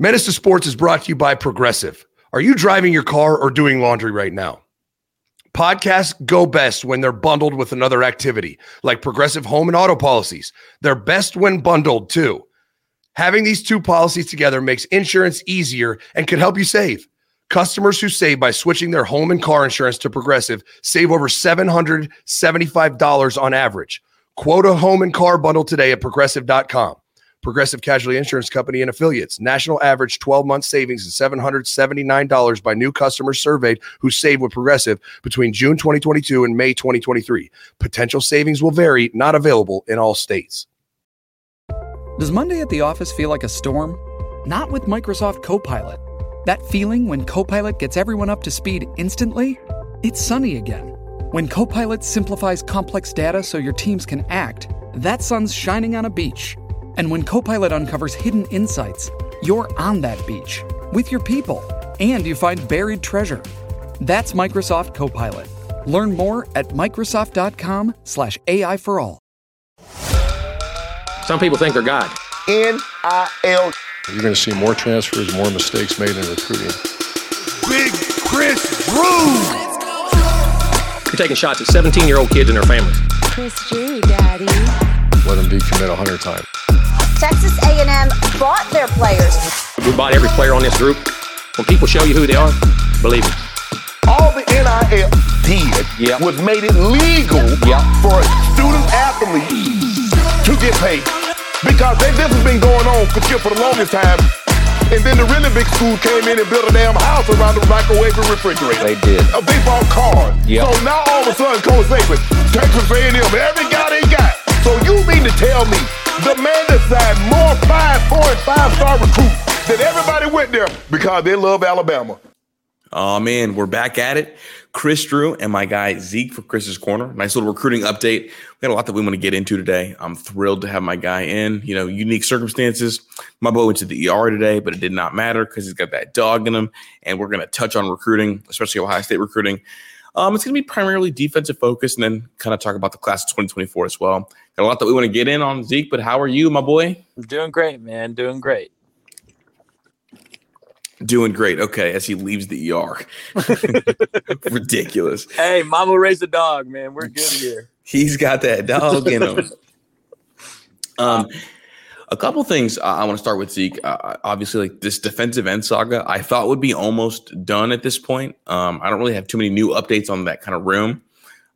Menace Sports is brought to you by Progressive. Are you driving your car or doing laundry right now? Podcasts go best when they're bundled with another activity, like Progressive Home and Auto policies. They're best when bundled too. Having these two policies together makes insurance easier and can help you save. Customers who save by switching their home and car insurance to Progressive save over $775 on average. Quote a home and car bundle today at progressive.com. Progressive Casualty Insurance Company and affiliates. National average 12 month savings is $779 by new customers surveyed who saved with Progressive between June 2022 and May 2023. Potential savings will vary, not available in all states. Does Monday at the office feel like a storm? Not with Microsoft Copilot. That feeling when Copilot gets everyone up to speed instantly? It's sunny again. When Copilot simplifies complex data so your teams can act, that sun's shining on a beach. And when Copilot uncovers hidden insights, you're on that beach with your people and you find buried treasure. That's Microsoft Copilot. Learn more at Microsoft.com/slash AI for all. Some people think they're God. N-I-L. You're going to see more transfers, more mistakes made in recruiting. Big Chris Drew. You're taking shots at 17 year old kids and their families. Chris Drew, Daddy. Let them be decommit 100 times. Texas A&M bought their players. We bought every player on this group. When people show you who they are, believe it. All the NIL did Yep. was made it legal Yep. for a student athlete to get paid. Because they, this has been going on for, for the longest time. And then the really big school came in and built a damn house around the microwave and refrigerator. They did. A big ball cars. Yep. So now all of a sudden, Coach Saban, Texas A&M, every guy they got. So you mean to tell me the man signed more five, four, and five star recruits that everybody went there because they love Alabama. Oh man, we're back at it. Chris Drew and my guy Zeke for Chris's Corner. Nice little recruiting update. We got a lot that we want to get into today. I'm thrilled to have my guy in. You know, unique circumstances. My boy went to the ER today, but it did not matter because he's got that dog in him. And we're going to touch on recruiting, especially Ohio State recruiting. Um, it's going to be primarily defensive focus and then kind of talk about the class of 2024 as well. Got a lot that we want to get in on, Zeke, but how are you, my boy? I'm doing great, man. Doing great. Doing great. Okay, as he leaves the ER. Ridiculous. Hey, Mama raised a dog, man. We're good here. He's got that dog in him. Um, a couple things I want to start with Zeke. Uh, obviously, like this defensive end saga, I thought would be almost done at this point. Um, I don't really have too many new updates on that kind of room,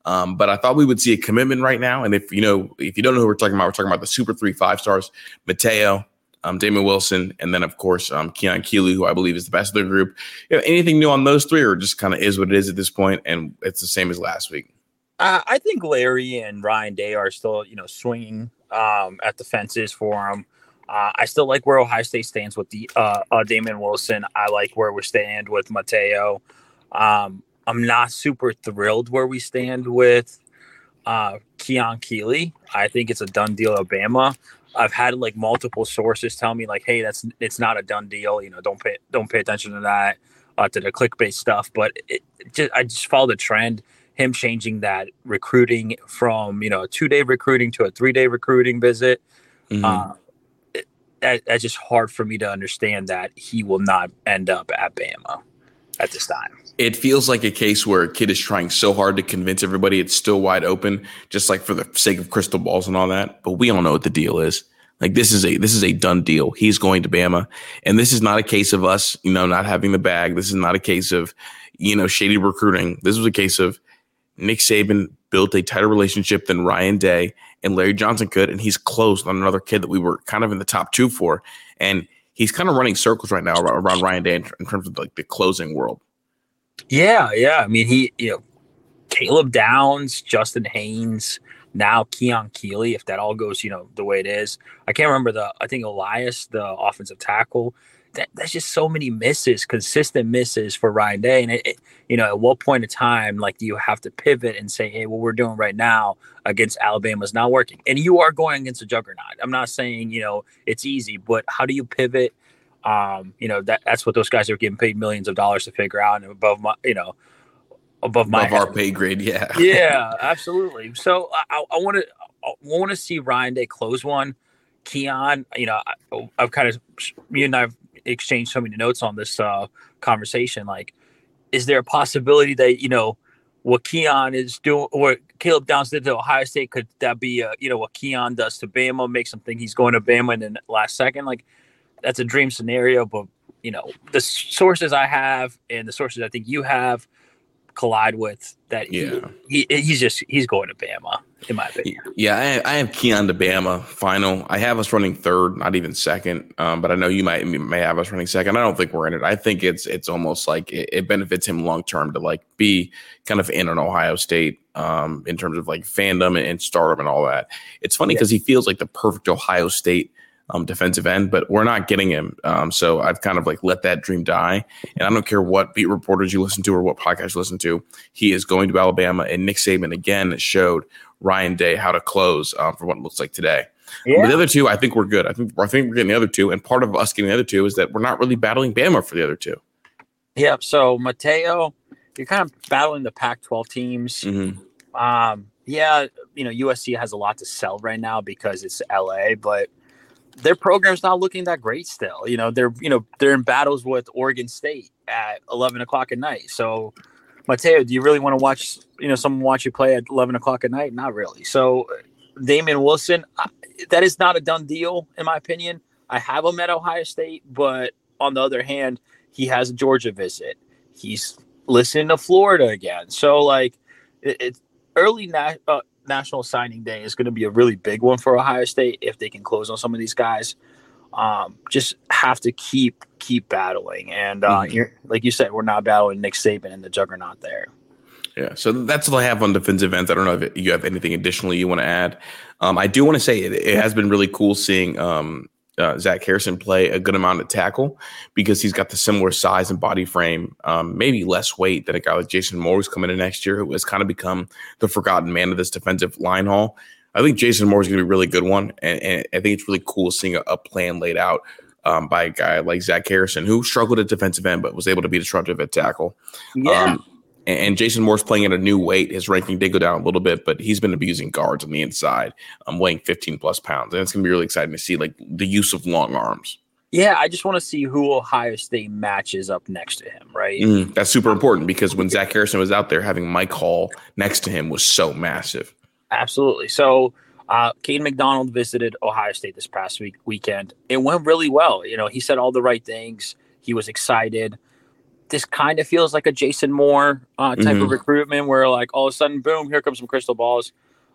um, but I thought we would see a commitment right now. And if you know, if you don't know who we're talking about, we're talking about the Super Three five stars: Mateo, um, Damon Wilson, and then of course um, Keon Keeley, who I believe is the best of the group. You know, anything new on those three, or just kind of is what it is at this point, and it's the same as last week. Uh, I think Larry and Ryan Day are still, you know, swinging um, at the fences for him. Uh, I still like where Ohio State stands with the uh, uh, Damon Wilson. I like where we stand with Mateo. Um, I'm not super thrilled where we stand with uh, Keon Keeley. I think it's a done deal, Alabama. I've had like multiple sources tell me like, hey, that's it's not a done deal. You know, don't pay don't pay attention to that, uh, to the clickbait stuff. But it, it just I just follow the trend. Him changing that recruiting from you know a two day recruiting to a three day recruiting visit. Mhm. Uh, it, that, that's just hard for me to understand that he will not end up at Bama at this time. it feels like a case where a kid is trying so hard to convince everybody it's still wide open, just like for the sake of crystal balls and all that. But we all know what the deal is. Like this is a this is a done deal. He's going to Bama, and this is not a case of us, you know, not having the bag. This is not a case of, you know, shady recruiting. This was a case of Nick Saban built a tighter relationship than Ryan Day and Larry Johnson could, and he's closed on another kid that we were kind of in the top two for, and he's kind of running circles right now around, Ryan Day in, in terms of like the closing world. Yeah, yeah. I mean, he, you know, Caleb Downs, Justice Haynes, now Keon Keeley, if that all goes, you know, the way it is. I can't remember the, I think Elias, the offensive tackle. That, that's just so many misses, consistent misses for Ryan Day. And, it, it- you know, at what point in time, like, do you have to pivot and say, hey, what we're doing right now against Alabama is not working? And you are going against a juggernaut. I'm not saying, you know, it's easy, but how do you pivot? Um, you know, that that's what those guys are getting paid millions of dollars to figure out and above my, you know, above my Above our pay grade, yeah. yeah, absolutely. So I, I want to I want to see Ryan Day close one. Keon, you know, I, I've kind of you and I've exchanged so many notes on this uh, conversation. Like, is there a possibility that you know what Keon is doing, what Caleb Downs did to Ohio State, could that be a, you know what Keon does to Bama, makes him think he's going to Bama in the last second? Like, that's a dream scenario, but you know the sources I have and the sources I think you have collide with that. Yeah, he, he he's just he's going to Bama in my opinion. Yeah, I, I have Keon to Bama final. I have us running third, not even second. Um, but I know you might may have us running second. I don't think we're in it. I think it's it's almost like it, it benefits him long term to like be kind of in an Ohio State um, in terms of like fandom and, and stardom and all that. It's funny because yeah. he feels like the perfect Ohio State um, defensive end, but we're not getting him. Um, so I've kind of like let that dream die. And I don't care what beat reporters you listen to or what podcast you listen to, he is going to Alabama. And Nick Saban again showed Ryan Day how to close um, for what it looks like today. Yeah. the other two, I think we're good. I think I think we're getting the other two, and part of us getting the other two is that we're not really battling Bama for the other two. Yeah. So Mateo, you're kind of battling the Pac-12 teams. Mm-hmm. Um, yeah, you know USC has a lot to sell right now because it's LA, but their program's not looking that great still. You know, they're you know they're in battles with Oregon State at eleven o'clock at night. So, Mateo, do you really want to watch you know someone watch you play at eleven o'clock at night? Not really. So, Damon Wilson, that is not a done deal in my opinion. I have him at Ohio State, but on the other hand, he has a Georgia visit. He's listening to Florida again. So like, it, it's early na- uh, National Signing Day is going to be a really big one for Ohio State if they can close on some of these guys. Um, just have to keep keep battling, and uh, mm-hmm. like you said, we're not battling Nick Saban and the juggernaut there. Yeah, so that's all I have on defensive ends. I don't know if you have anything additionally you want to add. Um, I do want to say it, it, has been really cool seeing um, uh, Zach Harrison play a good amount of tackle because he's got the similar size and body frame, um, maybe less weight than a guy like Jason Moore who's coming in next year, who has kind of become the forgotten man of this defensive line haul. I think Jason Moore is going to be a really good one, and, and, I think it's really cool seeing a, a plan laid out um, by a guy like Zach Harrison, who struggled at defensive end but was able to be disruptive at tackle. Yeah. Um, and Jason Moore's playing at a new weight. His ranking did go down a little bit, but he's been abusing guards on the inside, um, weighing 15 plus pounds. And it's going to be really exciting to see like the use of long arms. Yeah, I just want to see who Ohio State matches up next to him, right? Mm, that's super important because when Zach Harrison was out there, having Mike Hall next to him was so massive. Absolutely. So, uh, Kayden McDonald visited Ohio State this past week weekend. It went really well. You know, he said all the right things. He was excited this kind of feels like a Jason Moore uh, type mm-hmm. of recruitment where like all of a sudden, boom, here comes some crystal balls.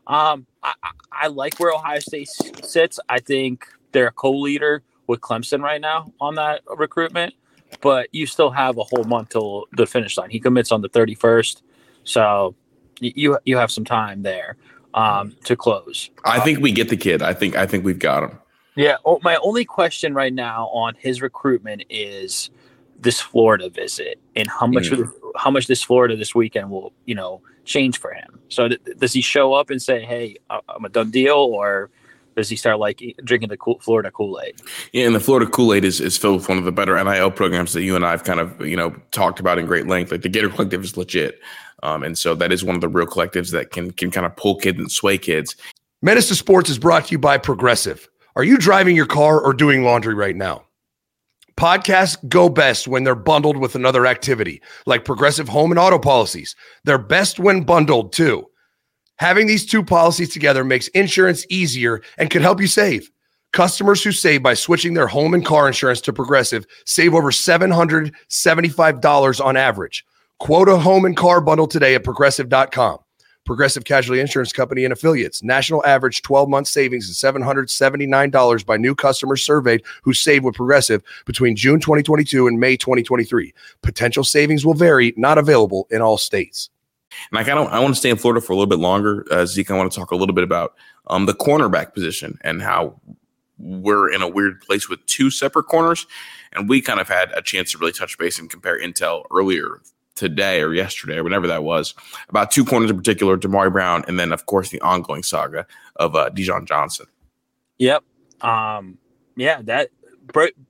Um, I, I like where Ohio State sits. I think they're a co-leader with Clemson right now on that recruitment, but you still have a whole month till the finish line. He commits on the 31st, so you you have some time there um, to close. I think we get the kid. I think I think we've got him. Yeah. Oh, my only question right now on his recruitment is this Florida visit and how much yeah. how much this Florida this weekend will you know change for him. So th- does he show up and say, "Hey, I'm a done deal," or does he start like drinking the cool Florida Kool Aid? Yeah, and the Florida Kool Aid is, is filled with one of the better NIL programs that you and I have kind of you know talked about in great length. Like the Gator Collective is legit, um, and so that is one of the real collectives that can can kind of pull kids and sway kids. Menace to Sports is brought to you by Progressive. Are you driving your car or doing laundry right now? Podcasts go best when they're bundled with another activity, like progressive home and auto policies. They're best when bundled too. Having these two policies together makes insurance easier and can help you save. Customers who save by switching their home and car insurance to Progressive save over $775 on average. Quote a home and car bundle today at progressive.com. Progressive Casualty Insurance Company and affiliates. National average 12 month savings is $779 by new customers surveyed who saved with Progressive between June 2022 and May 2023. Potential savings will vary, not available in all states. And I I want to stay in Florida for a little bit longer. Uh, Zeke, I want to talk a little bit about um, the cornerback position and how we're in a weird place with two separate corners. And we kind of had a chance to really touch base and compare intel earlier today or yesterday or whenever that was about two corners in particular, Damari Brown, and then of course the ongoing saga of uh, Dijon Johnson. Yep. Um, yeah, that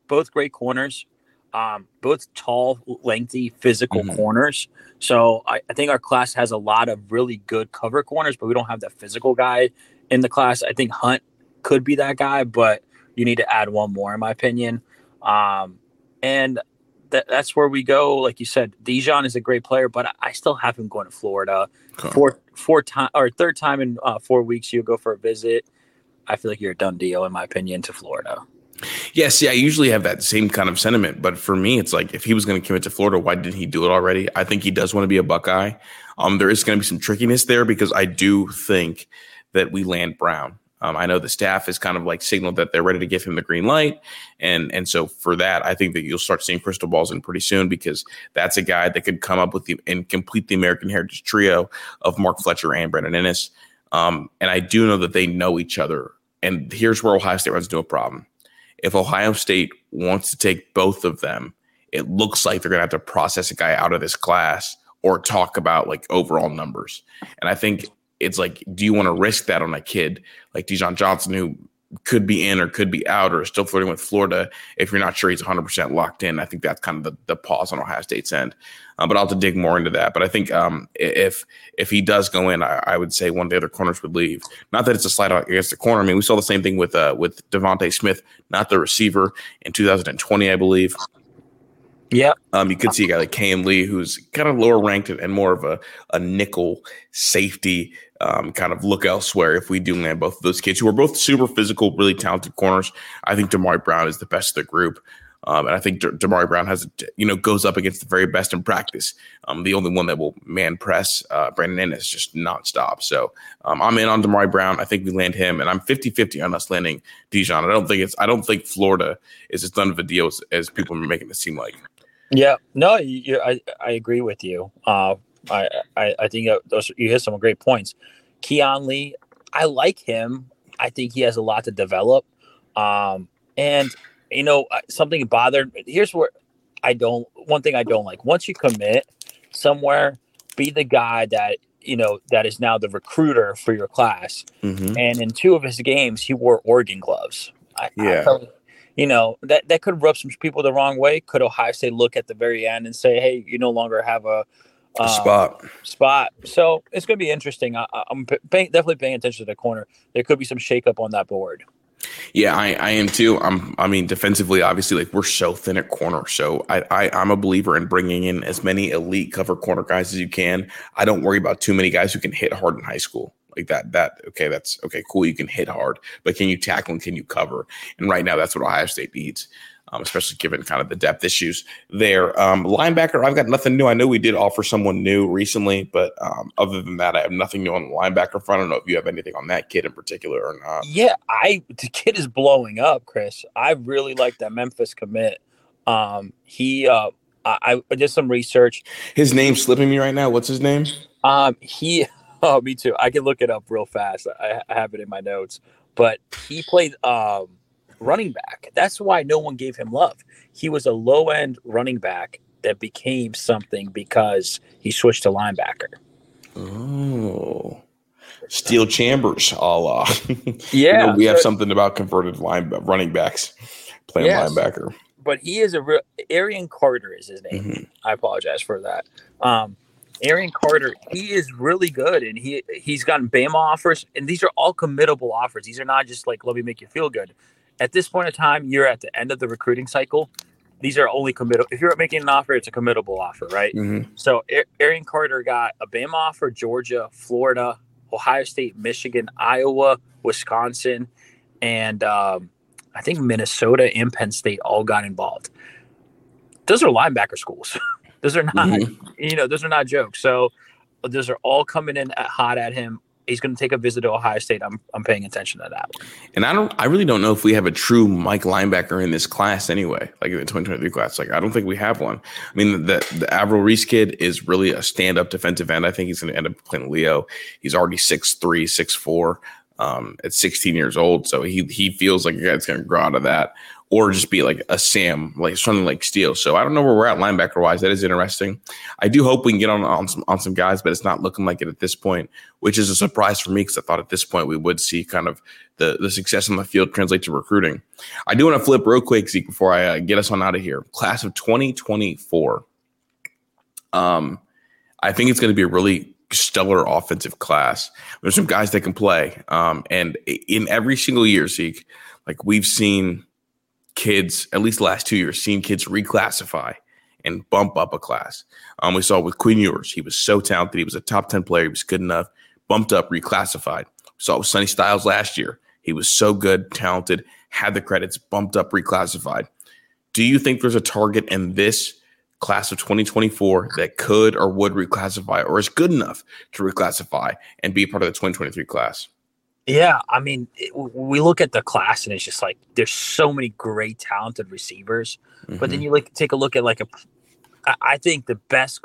both great corners, um, both tall, lengthy, physical mm-hmm. corners. So I, I think our class has a lot of really good cover corners, but we don't have that physical guy in the class. I think Hunt could be that guy, but you need to add one more, in my opinion. Um, and that, that's where we go. Like you said, Dijon is a great player, but I, still have him going to Florida. Four, four time or third time in uh, four weeks, you go for a visit. I feel like you're a done deal, in my opinion, to Florida. Yeah, see, I usually have that same kind of sentiment, but for me, it's like if he was going to commit to Florida, why didn't he do it already? I think he does want to be a Buckeye. Um, there is going to be some trickiness there because I do think that we land Brown. Um, I know the staff has kind of like signaled that they're ready to give him the green light, and and so for that, I think that you'll start seeing crystal balls in pretty soon because that's a guy that could come up with the and complete the American Heritage trio of Mark Fletcher and Brandon Inniss. Um, and I do know that they know each other. And here's where Ohio State runs into a problem. If Ohio State wants to take both of them, it looks like they're going to have to process a guy out of this class or talk about like overall numbers. And I think it's like, do you want to risk that on a kid like Dijon Johnson who could be in or could be out or is still flirting with Florida if you're not sure he's 100% locked in? I think that's kind of the, the pause on Ohio State's end. Uh, but I'll have to dig more into that. But I think um, if if he does go in, I, I, would say one of the other corners would leave. Not that it's a slide out against the corner. I mean, we saw the same thing with uh, with DeVonta Smith, not the receiver, in 2020, I believe. Yeah. Um, you could see a guy like Cam Lee, who's kind of lower ranked and more of a, a nickel safety um, kind of look elsewhere if we do land both of those kids who are both super physical, really talented corners. I think Damari Brown is the best of the group. Um, and I think Damari Brown has, you know, goes up against the very best in practice. Um, the only one that will man press uh, Brandon Inniss just nonstop. So um, I'm in on Damari Brown. I think we land him, and I'm 50 50 on us landing Dijon. I don't think it's, I don't think Florida is as done of a deal as, as people are making it seem like. Yeah, no, I I agree with you. Uh, I, I I think those you hit some great points. Kayin Lee, I like him. I think he has a lot to develop. Um, and you know something bothered. Here's where I don't. One thing I don't like. Once you commit somewhere, be the guy that you know that is now the recruiter for your class. Mm-hmm. And in two of his games, he wore Oregon gloves. I, yeah. I you know that that could rub some people the wrong way. Could Ohio State look at the very end and say, "Hey, you no longer have a, um, spot spot"? So it's going to be interesting. I, am pay, definitely paying attention to the corner. There could be some shakeup on that board. Yeah, I, I am too. I'm. I mean, defensively, obviously, like we're so thin at corner. So I, I I'm a believer in bringing in as many elite cover corner guys as you can. I don't worry about too many guys who can hit hard in high school like that that okay that's okay cool you can hit hard but can you tackle and can you cover and right now that's what ohio state needs um, especially given kind of the depth issues there. Um, linebacker i've got nothing new. I know we did offer someone new recently but um, other than that i have nothing new on the linebacker front. I don't know if you have anything on that kid in particular or not. Yeah i the kid is blowing up chris. I really like that memphis commit. Um, he uh, I, I did some research. His name's slipping me right now. What's his name? Um, he Oh, me too. I can look it up real fast. I, I have it in my notes. But he played um, running back. That's why no one gave him love. He was a low end running back that became something because he switched to linebacker. Oh. Steele Chambers, a la. Yeah. you know, we have something about converted line running backs playing yes, linebacker. But he is a real Arion Carter is his name. Mm-hmm. I apologize for that. Um, Arion Carter, he is really good, and he he's gotten Bama offers, and these are all committable offers. These are not just like let me make you feel good. At this point in time, you're at the end of the recruiting cycle. These are only committable. If you're making an offer, it's a committable offer, right? Mm-hmm. So Arion Carter got a Bama offer, Georgia, Florida, Ohio State, Michigan, Iowa, Wisconsin, and um, I think Minnesota and Penn State all got involved. Those are linebacker schools. Those are not, mm-hmm. you know, those are not jokes. So those are all coming in at, hot at him. He's going to take a visit to Ohio State. I'm, I'm paying attention to that. And I don't, I really don't know if we have a true Mike linebacker in this class anyway, like in the 2023 class. Like, I don't think we have one. I mean, the, the Arvell Reese kid is really a stand up defensive end. I think he's going to end up playing Leo. He's already 6'3, 6'4 um, at 16 years old. So he, he feels like a guy that's going to grow out of that or just be like a Sam, like something like Steele. So I don't know where we're at linebacker wise. That is interesting. I do hope we can get on on some on some guys, but it's not looking like it at this point, which is a surprise for me because I thought at this point we would see kind of the the success on the field translate to recruiting. I do want to flip real quick, Zeke, before I uh, get us on out of here. Class of 2024. Um, I think it's going to be a really stellar offensive class. There's some guys that can play, um, and in every single year, Zeke like we've seen kids, at least last two years, seen kids reclassify and bump up a class. Um, we saw with Quinn Ewers. He was so talented. He was a top 10 player. He was good enough, bumped up, reclassified. We saw it with Sonny Styles last year. He was so good, talented, had the credits, bumped up, reclassified. Do you think there's a target in this class of 2024 that could or would reclassify or is good enough to reclassify and be part of the 2023 class? Yeah, I mean, it, we look at the class and it's just like there's so many great, talented receivers. Mm-hmm. But then you like take a look at like a, I think the best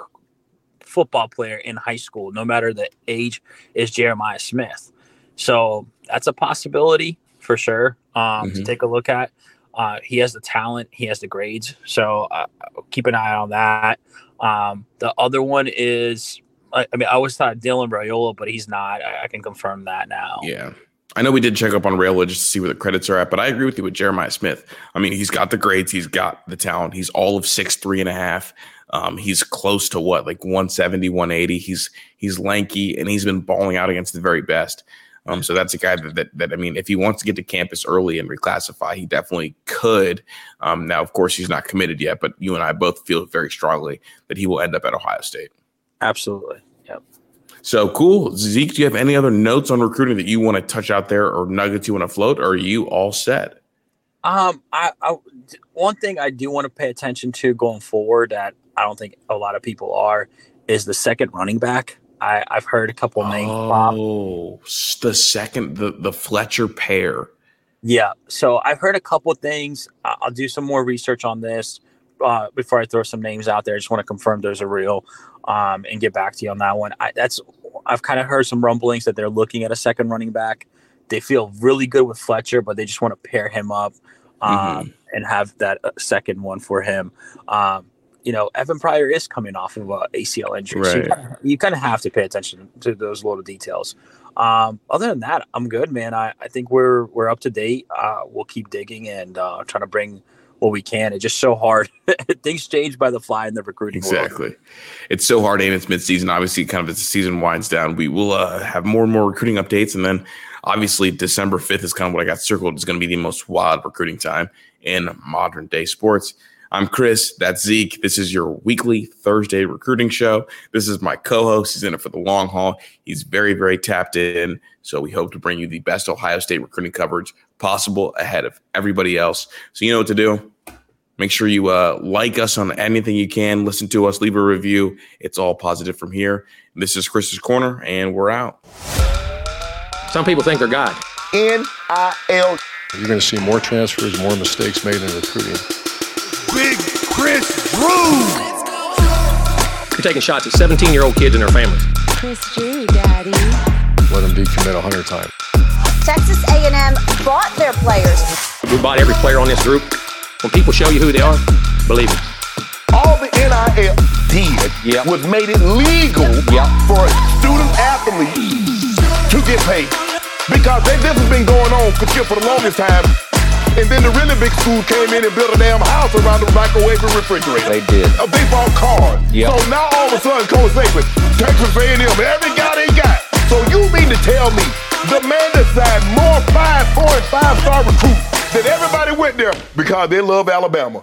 football player in high school, no matter the age, is Jeremiah Smith. So that's a possibility for sure um, mm-hmm. to take a look at. Uh, he has the talent, he has the grades, so uh, keep an eye on that. Um, the other one is I, I mean, I always thought Dylan Raiola, but he's not. I, I, can confirm that now. Yeah. I know we did check up on Raiola just to see where the credits are at, but I agree with you with Jeremiah Smith. I mean, he's got the grades, he's got the talent, he's all of six, three and a half. Um, he's close to what, like 170, 180. He's he's lanky and he's been balling out against the very best. Um, so that's a guy that, that, that I mean, if he wants to get to campus early and reclassify, he definitely could. Um, now, of course, he's not committed yet, but you and I both feel very strongly that he will end up at Ohio State. Absolutely. Yep. So cool. Zeke, do you have any other notes on recruiting that you want to touch out there or nuggets you want to float? Or are you all set? Um, I, I one thing I do want to pay attention to going forward that I don't think a lot of people are is the second running back. I, I've heard a couple names oh, the second the the Fletcher pair. Yeah, so I've heard a couple things. I'll do some more research on this uh, before I throw some names out there. I just want to confirm those are real um, and get back to you on that one. I, that's I've kind of heard some rumblings that they're looking at a second running back. They feel really good with Fletcher, but they just want to pair him up um, mm-hmm. and have that uh, second one for him. Um, you know, Evan Pryor is coming off of a ACL injury, right. so you kind of have to pay attention to those little details. Um, other than that, I'm good, man. I, I think we're we're up to date. Uh, we'll keep digging and uh, trying to bring what we can. It's just so hard. Things change by the fly in the recruiting exactly. World. It's so hard, and it's midseason. Obviously, kind of as the season winds down, we will uh, have more and more recruiting updates, and then obviously December fifth is kind of what I got circled. It's going to be the most wild recruiting time in modern day sports. I'm Chris. That's Zeke. This is your weekly Thursday recruiting show. This is my co host. He's in it for the long haul. He's very, very tapped in. So we hope to bring you the best Ohio State recruiting coverage possible ahead of everybody else. So you know what to do. Make sure you uh, like us on anything you can. Listen to us, leave a review. It's all positive from here. This is Chris's Corner, and we're out. Some people think they're God. N I L. You're going to see more transfers, more mistakes made in recruiting. Big Chris Drew. You're taking shots at 17 year old kids and their families. Chris Drew, Daddy. Let them be decommit 100 times. Texas A&M bought their players. We bought every player on this group. When people show you who they are, believe it. All the NIL did yep. was made it legal yep. for student athletes to get paid. Because they, this has been going on for, for the longest time. And then the really big school came in and built a damn house around the microwave and refrigerator. They did. Uh, they bought cars. Yep. So now all of a sudden, Coach Saban, Texas A&M, every guy they got. So you mean to tell me the man that signed more five, four, and five star recruits that everybody went there because they love Alabama.